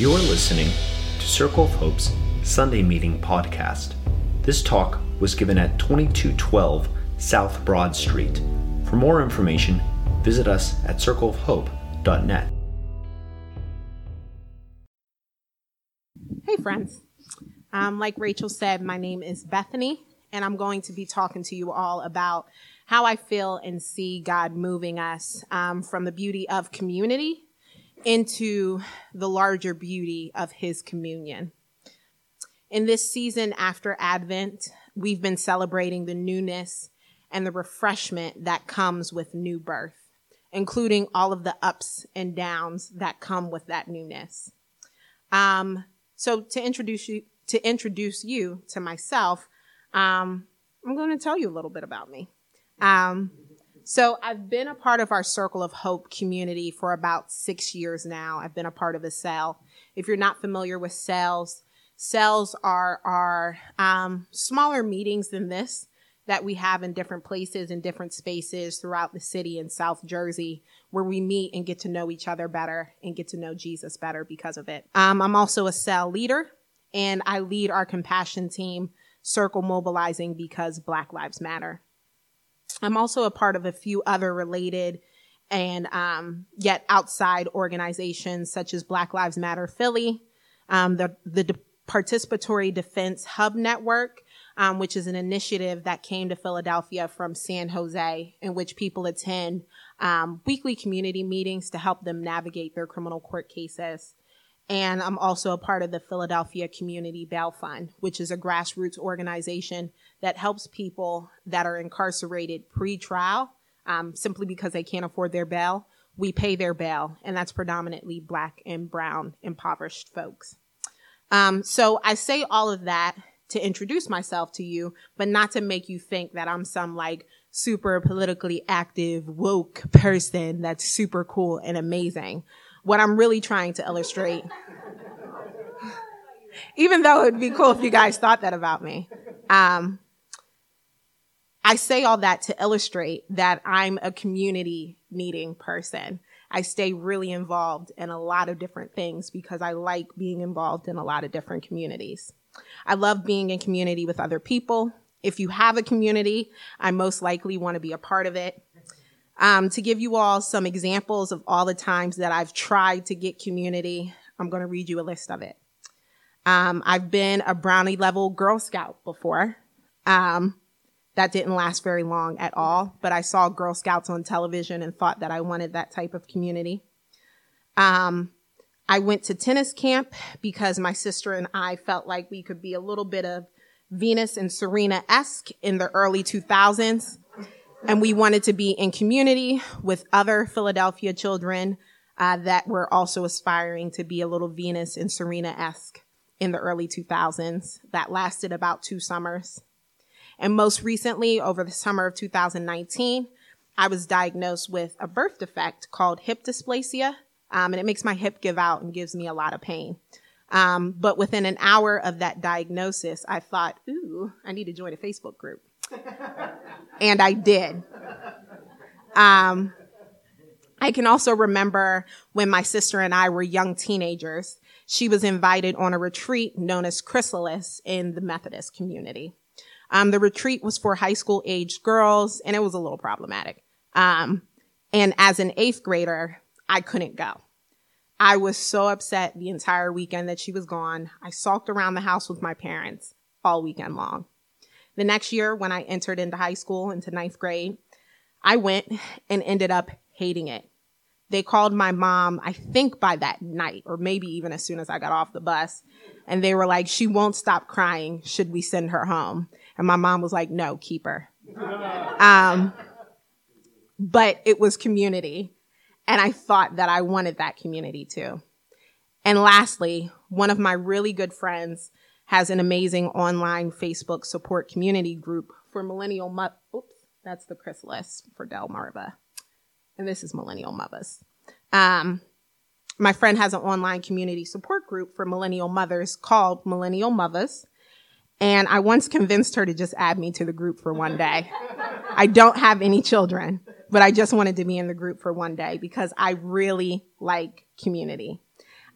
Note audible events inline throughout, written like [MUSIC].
You are listening to Circle of Hope's Sunday Meeting podcast. This talk was given at 2212 South Broad Street. For more information, visit us at circleofhope.net. Hey, friends. Um, like Rachel said, my name is Bethany, and I'm going to be talking to you all about how I feel and see God moving us um, from the beauty of community into the larger beauty of His communion. In this season after Advent, we've been celebrating the newness and the refreshment that comes with new birth, including all of the ups and downs that come with that newness. Um, so to introduce you to introduce you to myself, um, I'm going to tell you a little bit about me. Um, so I've been a part of our Circle of Hope community for about six years now. I've been a part of a cell. If you're not familiar with cells, cells are are um, smaller meetings than this that we have in different places in different spaces throughout the city in South Jersey, where we meet and get to know each other better and get to know Jesus better because of it. Um, I'm also a cell leader, and I lead our compassion team, Circle Mobilizing because Black Lives Matter. I'm also a part of a few other related and um, yet outside organizations such as Black Lives Matter Philly, um, the the De- Participatory Defense Hub Network, um, which is an initiative that came to Philadelphia from San Jose, in which people attend um, weekly community meetings to help them navigate their criminal court cases. And I'm also a part of the Philadelphia Community Bail Fund, which is a grassroots organization that helps people that are incarcerated pre-trial um, simply because they can't afford their bail. We pay their bail, and that's predominantly black and brown impoverished folks. Um, so I say all of that to introduce myself to you, but not to make you think that I'm some like super politically active, woke person that's super cool and amazing what I'm really trying to illustrate. Even though it'd be cool if you guys thought that about me. Um, I say all that to illustrate that I'm a community needing person. I stay really involved in a lot of different things because I like being involved in a lot of different communities. I love being in community with other people. If you have a community, I most likely want to be a part of it. Um, to give you all some examples of all the times that I've tried to get community, I'm going to read you a list of it. Um, I've been a brownie level Girl Scout before. Um, that didn't last very long at all, but I saw Girl Scouts on television and thought that I wanted that type of community. Um, I went to tennis camp because my sister and I felt like we could be a little bit of Venus and Serena esque in the early 2000s. And we wanted to be in community with other Philadelphia children uh, that were also aspiring to be a little Venus and Serena esque in the early 2000s. That lasted about two summers. And most recently, over the summer of 2019, I was diagnosed with a birth defect called hip dysplasia. Um, and it makes my hip give out and gives me a lot of pain. Um, but within an hour of that diagnosis, I thought, ooh, I need to join a Facebook group [LAUGHS] and I did. Um, I can also remember when my sister and I were young teenagers, she was invited on a retreat known as Chrysalis in the Methodist community. Um, the retreat was for high school aged girls and it was a little problematic. Um, and as an eighth grader, I couldn't go. I was so upset the entire weekend that she was gone. I sulked around the house with my parents all weekend long. The next year, when I entered into high school, into ninth grade, I went and ended up hating it. They called my mom, I think by that night, or maybe even as soon as I got off the bus. And they were like, she won't stop crying. Should we send her home? And my mom was like, no, keep her. [LAUGHS] Um, but it was community. And I thought that I wanted that community too. And lastly, one of my really good friends has an amazing online Facebook support community group for millennial mo- oops, that's the chrysalis for Delmarva. And this is millennial mothers. Um, my friend has an online community support group for millennial mothers called Millennial Mothers. And I once convinced her to just add me to the group for one day. I don't have any children, but I just wanted to be in the group for one day because I really like community.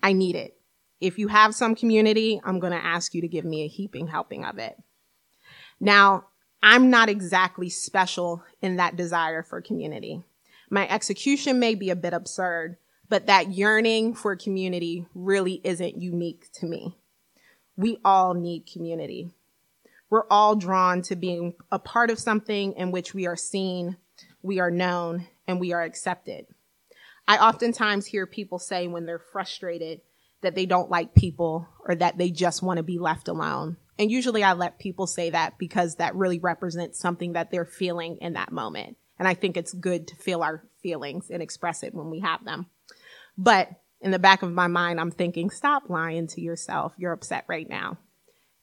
I need it if you have some community, I'm going to ask you to give me a heaping helping of it. Now, I'm not exactly special in that desire for community. My execution may be a bit absurd, but that yearning for community really isn't unique to me. We all need community. We're all drawn to being a part of something in which we are seen, we are known, and we are accepted. I oftentimes hear people say when they're frustrated that they don't like people or that they just want to be left alone. And usually I let people say that because that really represents something that they're feeling in that moment. And I think it's good to feel our feelings and express it when we have them. But in the back of my mind, I'm thinking, stop lying to yourself. You're upset right now.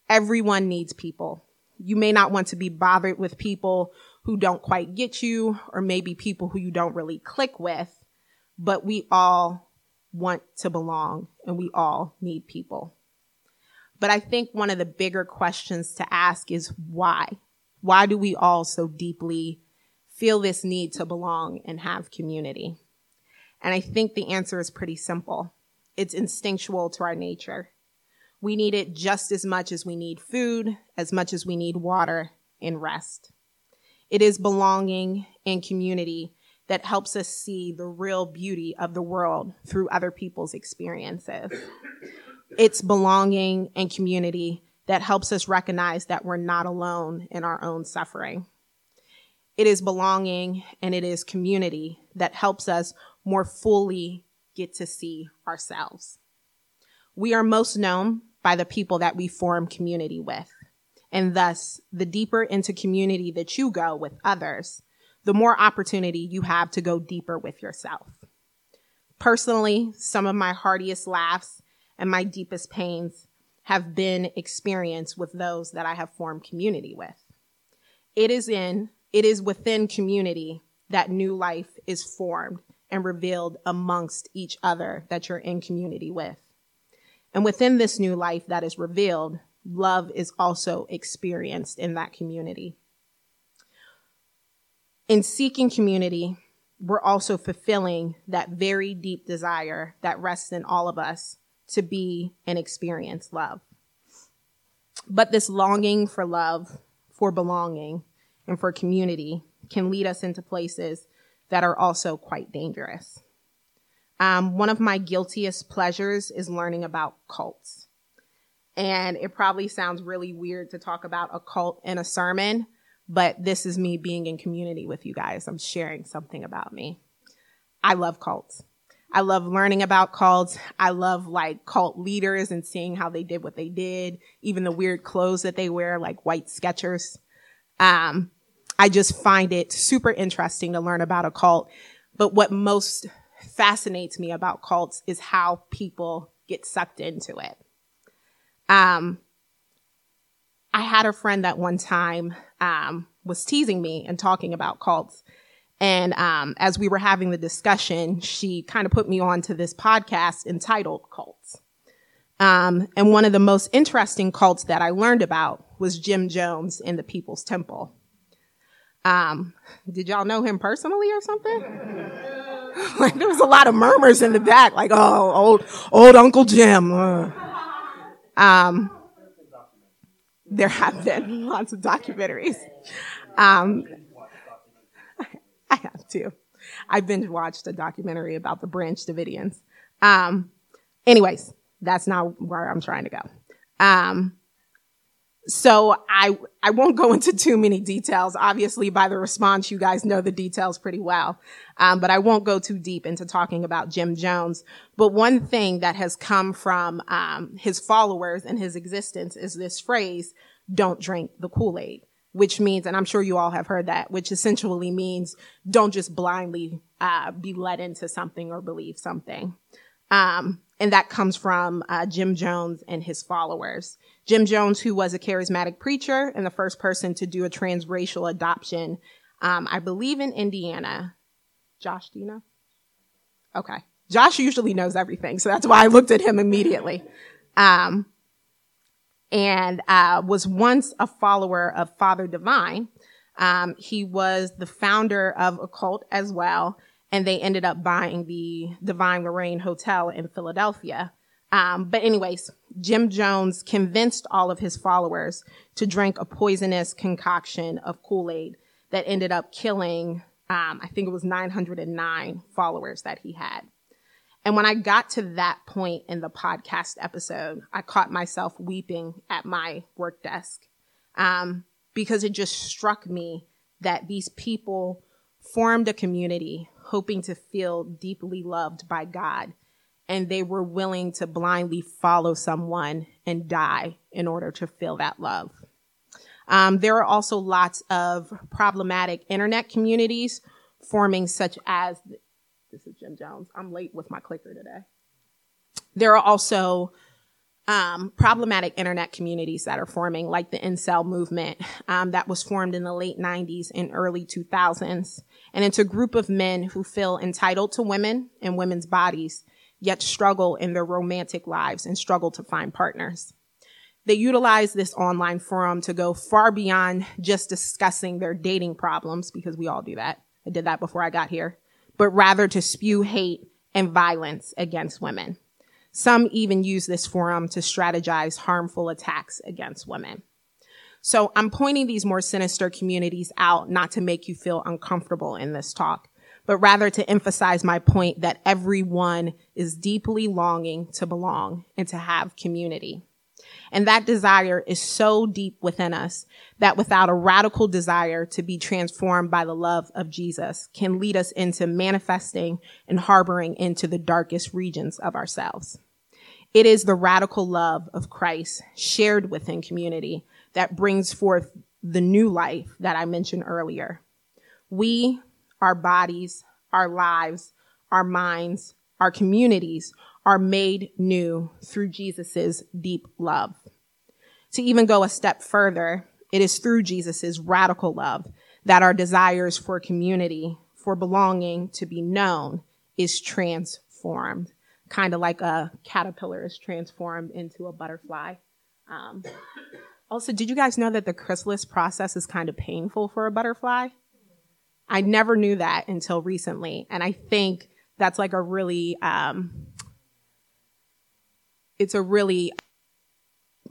Everyone needs people. You may not want to be bothered with people who don't quite get you or maybe people who you don't really click with, but we all want to belong and we all need people. But I think one of the bigger questions to ask is why? Why do we all so deeply feel this need to belong and have community? And I think the answer is pretty simple. It's instinctual to our nature. We need it just as much as we need food, as much as we need water and rest. It is belonging and community that helps us see the real beauty of the world through other people's experiences. It's belonging and community that helps us recognize that we're not alone in our own suffering. It is belonging and it is community that helps us more fully get to see ourselves. We are most known by the people that we form community with. And thus, the deeper into community that you go with others, the more opportunity you have to go deeper with yourself. Personally, some of my heartiest laughs and my deepest pains have been experienced with those that I have formed community with. It is in, it is within community that new life is formed and revealed amongst each other that you're in community with. And within this new life that is revealed, love is also experienced in that community. In seeking community, we're also fulfilling that very deep desire that rests in all of us to be and experience love. But this longing for love, for belonging, and for community can lead us into places that are also quite dangerous. Um, one of my guiltiest pleasures is learning about cults. And it probably sounds really weird to talk about a cult in a sermon, but this is me being in community with you guys. I'm sharing something about me. I love cults. I love learning about cults. I love like cult leaders and seeing how they did what they did, even the weird clothes that they wear, like white Skechers. Um, I just find it super interesting to learn about a cult. But what most fascinates me about cults is how people get sucked into it. Um, I had a friend that one time um, was teasing me and talking about cults. And um, as we were having the discussion, she kind of put me on to this podcast entitled Cults. Um, and one of the most interesting cults that I learned about was Jim Jones in the People's Temple. Um, did y'all know him personally or something? [LAUGHS] like there was a lot of murmurs in the back, like, oh, old, old Uncle Jim. Uh. Um, there have been lots of documentaries. Um, I have too. I binge watched a documentary about the Branch Davidians. Um, anyways, that's not where I'm trying to go. Um, so I, I won't go into too many details. Obviously, by the response, you guys know the details pretty well. Um, but I won't go too deep into talking about Jim Jones. But one thing that has come from um, his followers and his existence is this phrase, don't drink the Kool-Aid, which means, and I'm sure you all have heard that, which essentially means don't just blindly uh, be led into something or believe something. Um, and that comes from uh, Jim Jones and his followers. Jim Jones, who was a charismatic preacher and the first person to do a transracial adoption, um, I believe in Indiana. Josh, do you know? Okay. Josh usually knows everything, so that's why I looked at him immediately. Um, and uh, was once a follower of Father Divine. Um, he was the founder of a cult as well, and they ended up buying the Divine Lorraine Hotel in Philadelphia Um, but anyways, Jim Jones convinced all of his followers to drink a poisonous concoction of Kool-Aid that ended up killing, um, I think it was 909 followers that he had. And when I got to that point in the podcast episode, I caught myself weeping at my work desk um, because it just struck me that these people formed a community hoping to feel deeply loved by God. And they were willing to blindly follow someone and die in order to feel that love. Um, there are also lots of problematic internet communities forming, such as this is Jim Jones. I'm late with my clicker today. There are also um, problematic internet communities that are forming, like the incel movement um, that was formed in the late 90s and early 2000s. And it's a group of men who feel entitled to women and women's bodies, yet struggle in their romantic lives and struggle to find partners. They utilize this online forum to go far beyond just discussing their dating problems, because we all do that. I did that before I got here, but rather to spew hate and violence against women. Some even use this forum to strategize harmful attacks against women. So I'm pointing these more sinister communities out not to make you feel uncomfortable in this talk, but rather to emphasize my point that everyone is deeply longing to belong and to have community. And that desire is so deep within us that without a radical desire to be transformed by the love of Jesus can lead us into manifesting and harboring into the darkest regions of ourselves. It is the radical love of Christ shared within community that brings forth the new life that I mentioned earlier. We, our bodies, our lives, our minds, our communities are made new through Jesus' deep love. To even go a step further, it is through Jesus' radical love that our desires for community, for belonging, to be known is transformed. Kind of like a caterpillar is transformed into a butterfly. Um, also, did you guys know that the chrysalis process is kind of painful for a butterfly? I never knew that until recently. And I think that's like a really, um, it's a really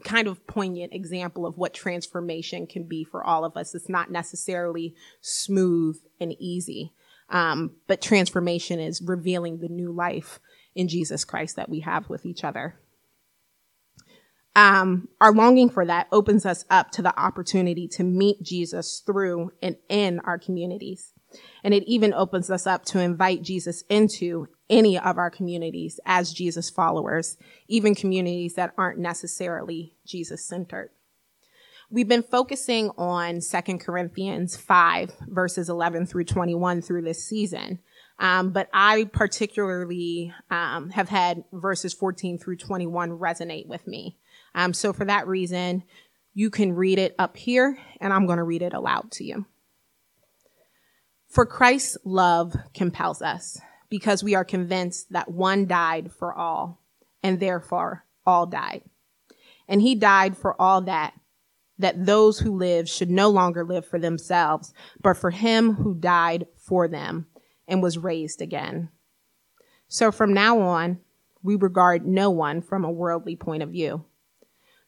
kind of poignant example of what transformation can be for all of us. It's not necessarily smooth and easy, um, but transformation is revealing the new life in Jesus Christ that we have with each other. Um, our longing for that opens us up to the opportunity to meet Jesus through and in our communities. And it even opens us up to invite Jesus into any of our communities as Jesus followers, even communities that aren't necessarily Jesus centered. We've been focusing on 2 Corinthians 5 verses 11 through 21 through this season. Um, but I particularly um, have had verses 14 through 21 resonate with me. Um, so for that reason, you can read it up here and I'm going to read it aloud to you. For Christ's love compels us because we are convinced that one died for all and therefore all died. And he died for all that, that those who live should no longer live for themselves, but for him who died for them and was raised again. So from now on, we regard no one from a worldly point of view.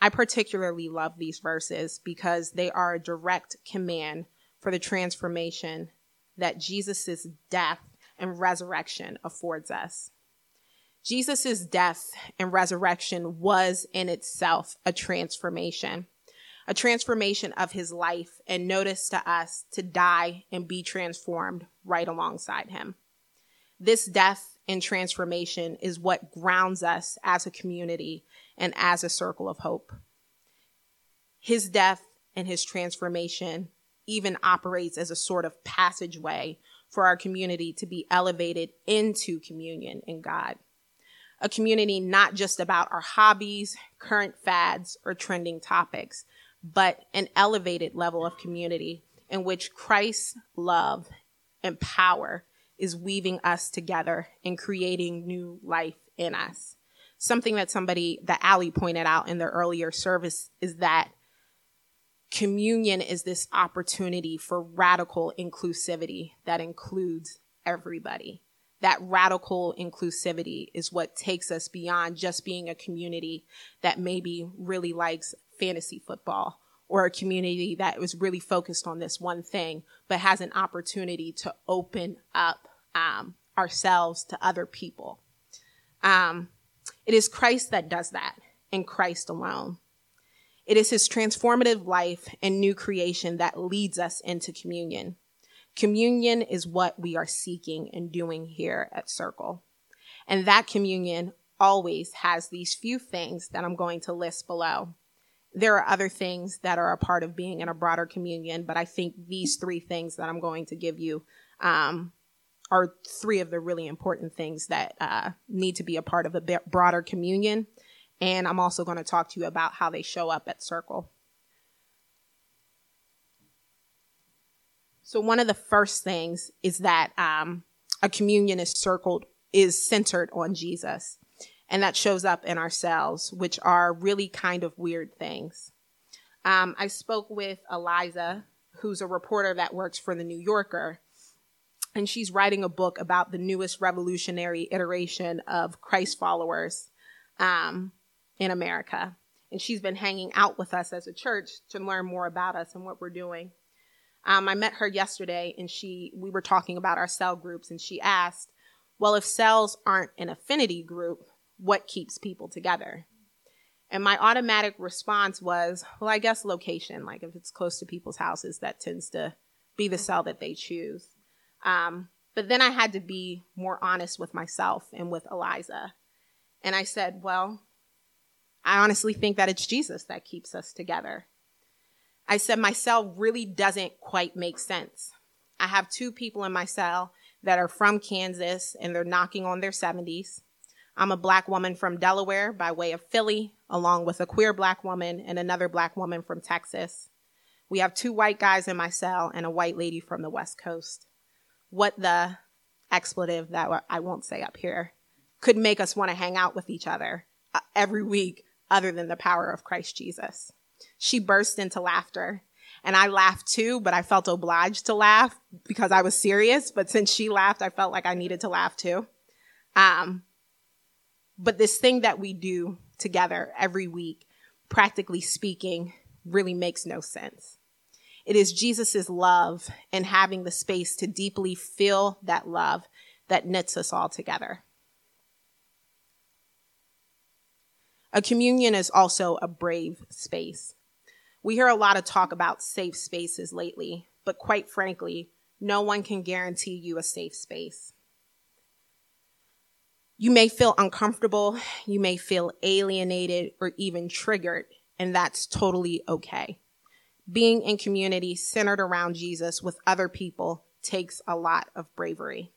I particularly love these verses because they are a direct command for the transformation that Jesus' death and resurrection affords us. Jesus' death and resurrection was in itself a transformation, a transformation of his life, and notice to us to die and be transformed right alongside him. This death and transformation is what grounds us as a community and as a circle of hope. His death and his transformation even operates as a sort of passageway for our community to be elevated into communion in God a community not just about our hobbies, current fads, or trending topics, but an elevated level of community in which Christ's love and power is weaving us together and creating new life in us. Something that somebody, that Ali pointed out in the earlier service is that communion is this opportunity for radical inclusivity that includes everybody that radical inclusivity is what takes us beyond just being a community that maybe really likes fantasy football or a community that was really focused on this one thing, but has an opportunity to open up um, ourselves to other people. Um, it is Christ that does that, and Christ alone. It is his transformative life and new creation that leads us into communion. Communion is what we are seeking and doing here at Circle. And that communion always has these few things that I'm going to list below. There are other things that are a part of being in a broader communion, but I think these three things that I'm going to give you um, are three of the really important things that uh, need to be a part of a broader communion. And I'm also going to talk to you about how they show up at Circle. So one of the first things is that um, a communion is circled is centered on Jesus, and that shows up in our cells, which are really kind of weird things. Um, I spoke with Eliza, who's a reporter that works for the New Yorker, and she's writing a book about the newest revolutionary iteration of Christ followers um, in America. And she's been hanging out with us as a church to learn more about us and what we're doing. Um, I met her yesterday and she, we were talking about our cell groups and she asked, well, if cells aren't an affinity group, what keeps people together? And my automatic response was, well, I guess location. Like if it's close to people's houses, that tends to be the cell that they choose. Um, but then I had to be more honest with myself and with Eliza. And I said, well, I honestly think that it's Jesus that keeps us together. I said my cell really doesn't quite make sense. I have two people in my cell that are from Kansas and they're knocking on their 70s. I'm a black woman from Delaware by way of Philly, along with a queer black woman and another black woman from Texas. We have two white guys in my cell and a white lady from the West Coast. What the expletive that I won't say up here could make us want to hang out with each other uh, every week other than the power of Christ Jesus she burst into laughter. And I laughed too, but I felt obliged to laugh because I was serious. But since she laughed, I felt like I needed to laugh too. Um, but this thing that we do together every week, practically speaking, really makes no sense. It is Jesus' love and having the space to deeply feel that love that knits us all together. A communion is also a brave space. We hear a lot of talk about safe spaces lately, but quite frankly, no one can guarantee you a safe space. You may feel uncomfortable, you may feel alienated or even triggered, and that's totally okay. Being in community centered around Jesus with other people takes a lot of bravery.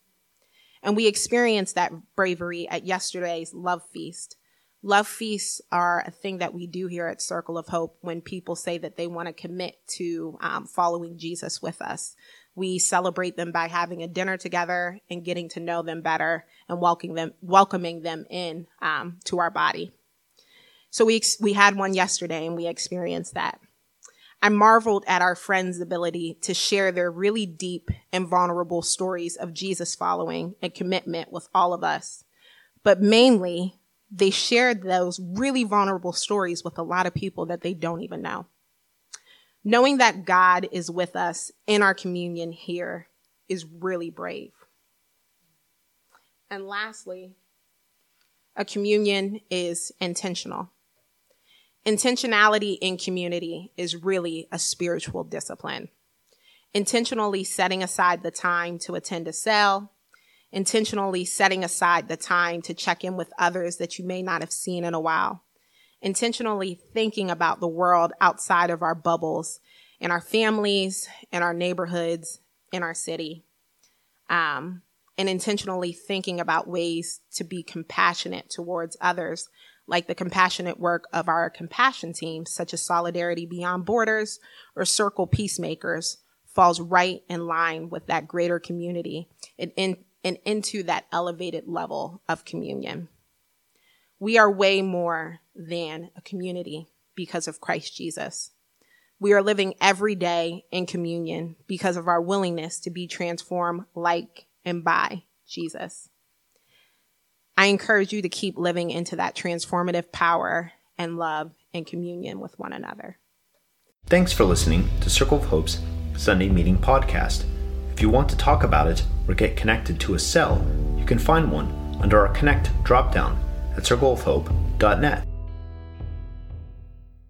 And we experienced that bravery at yesterday's love feast Love feasts are a thing that we do here at Circle of Hope when people say that they want to commit to um, following Jesus with us. We celebrate them by having a dinner together and getting to know them better and welcoming them, welcoming them in um, to our body. So we we had one yesterday and we experienced that. I marveled at our friends' ability to share their really deep and vulnerable stories of Jesus following and commitment with all of us. But mainly, they shared those really vulnerable stories with a lot of people that they don't even know. Knowing that God is with us in our communion here is really brave. And lastly, a communion is intentional. Intentionality in community is really a spiritual discipline. Intentionally setting aside the time to attend a cell, intentionally setting aside the time to check in with others that you may not have seen in a while, intentionally thinking about the world outside of our bubbles, in our families, in our neighborhoods, in our city. Um, and intentionally thinking about ways to be compassionate towards others, like the compassionate work of our compassion teams, such as Solidarity Beyond Borders or Circle Peacemakers, falls right in line with that greater community and, in, and into that elevated level of communion. We are way more than a community because of Christ Jesus. We are living every day in communion because of our willingness to be transformed like and by Jesus. I encourage you to keep living into that transformative power and love and communion with one another. Thanks for listening to Circle of Hope's Sunday Meeting Podcast. If you want to talk about it or get connected to a cell, you can find one under our Connect dropdown at circleofhope.net.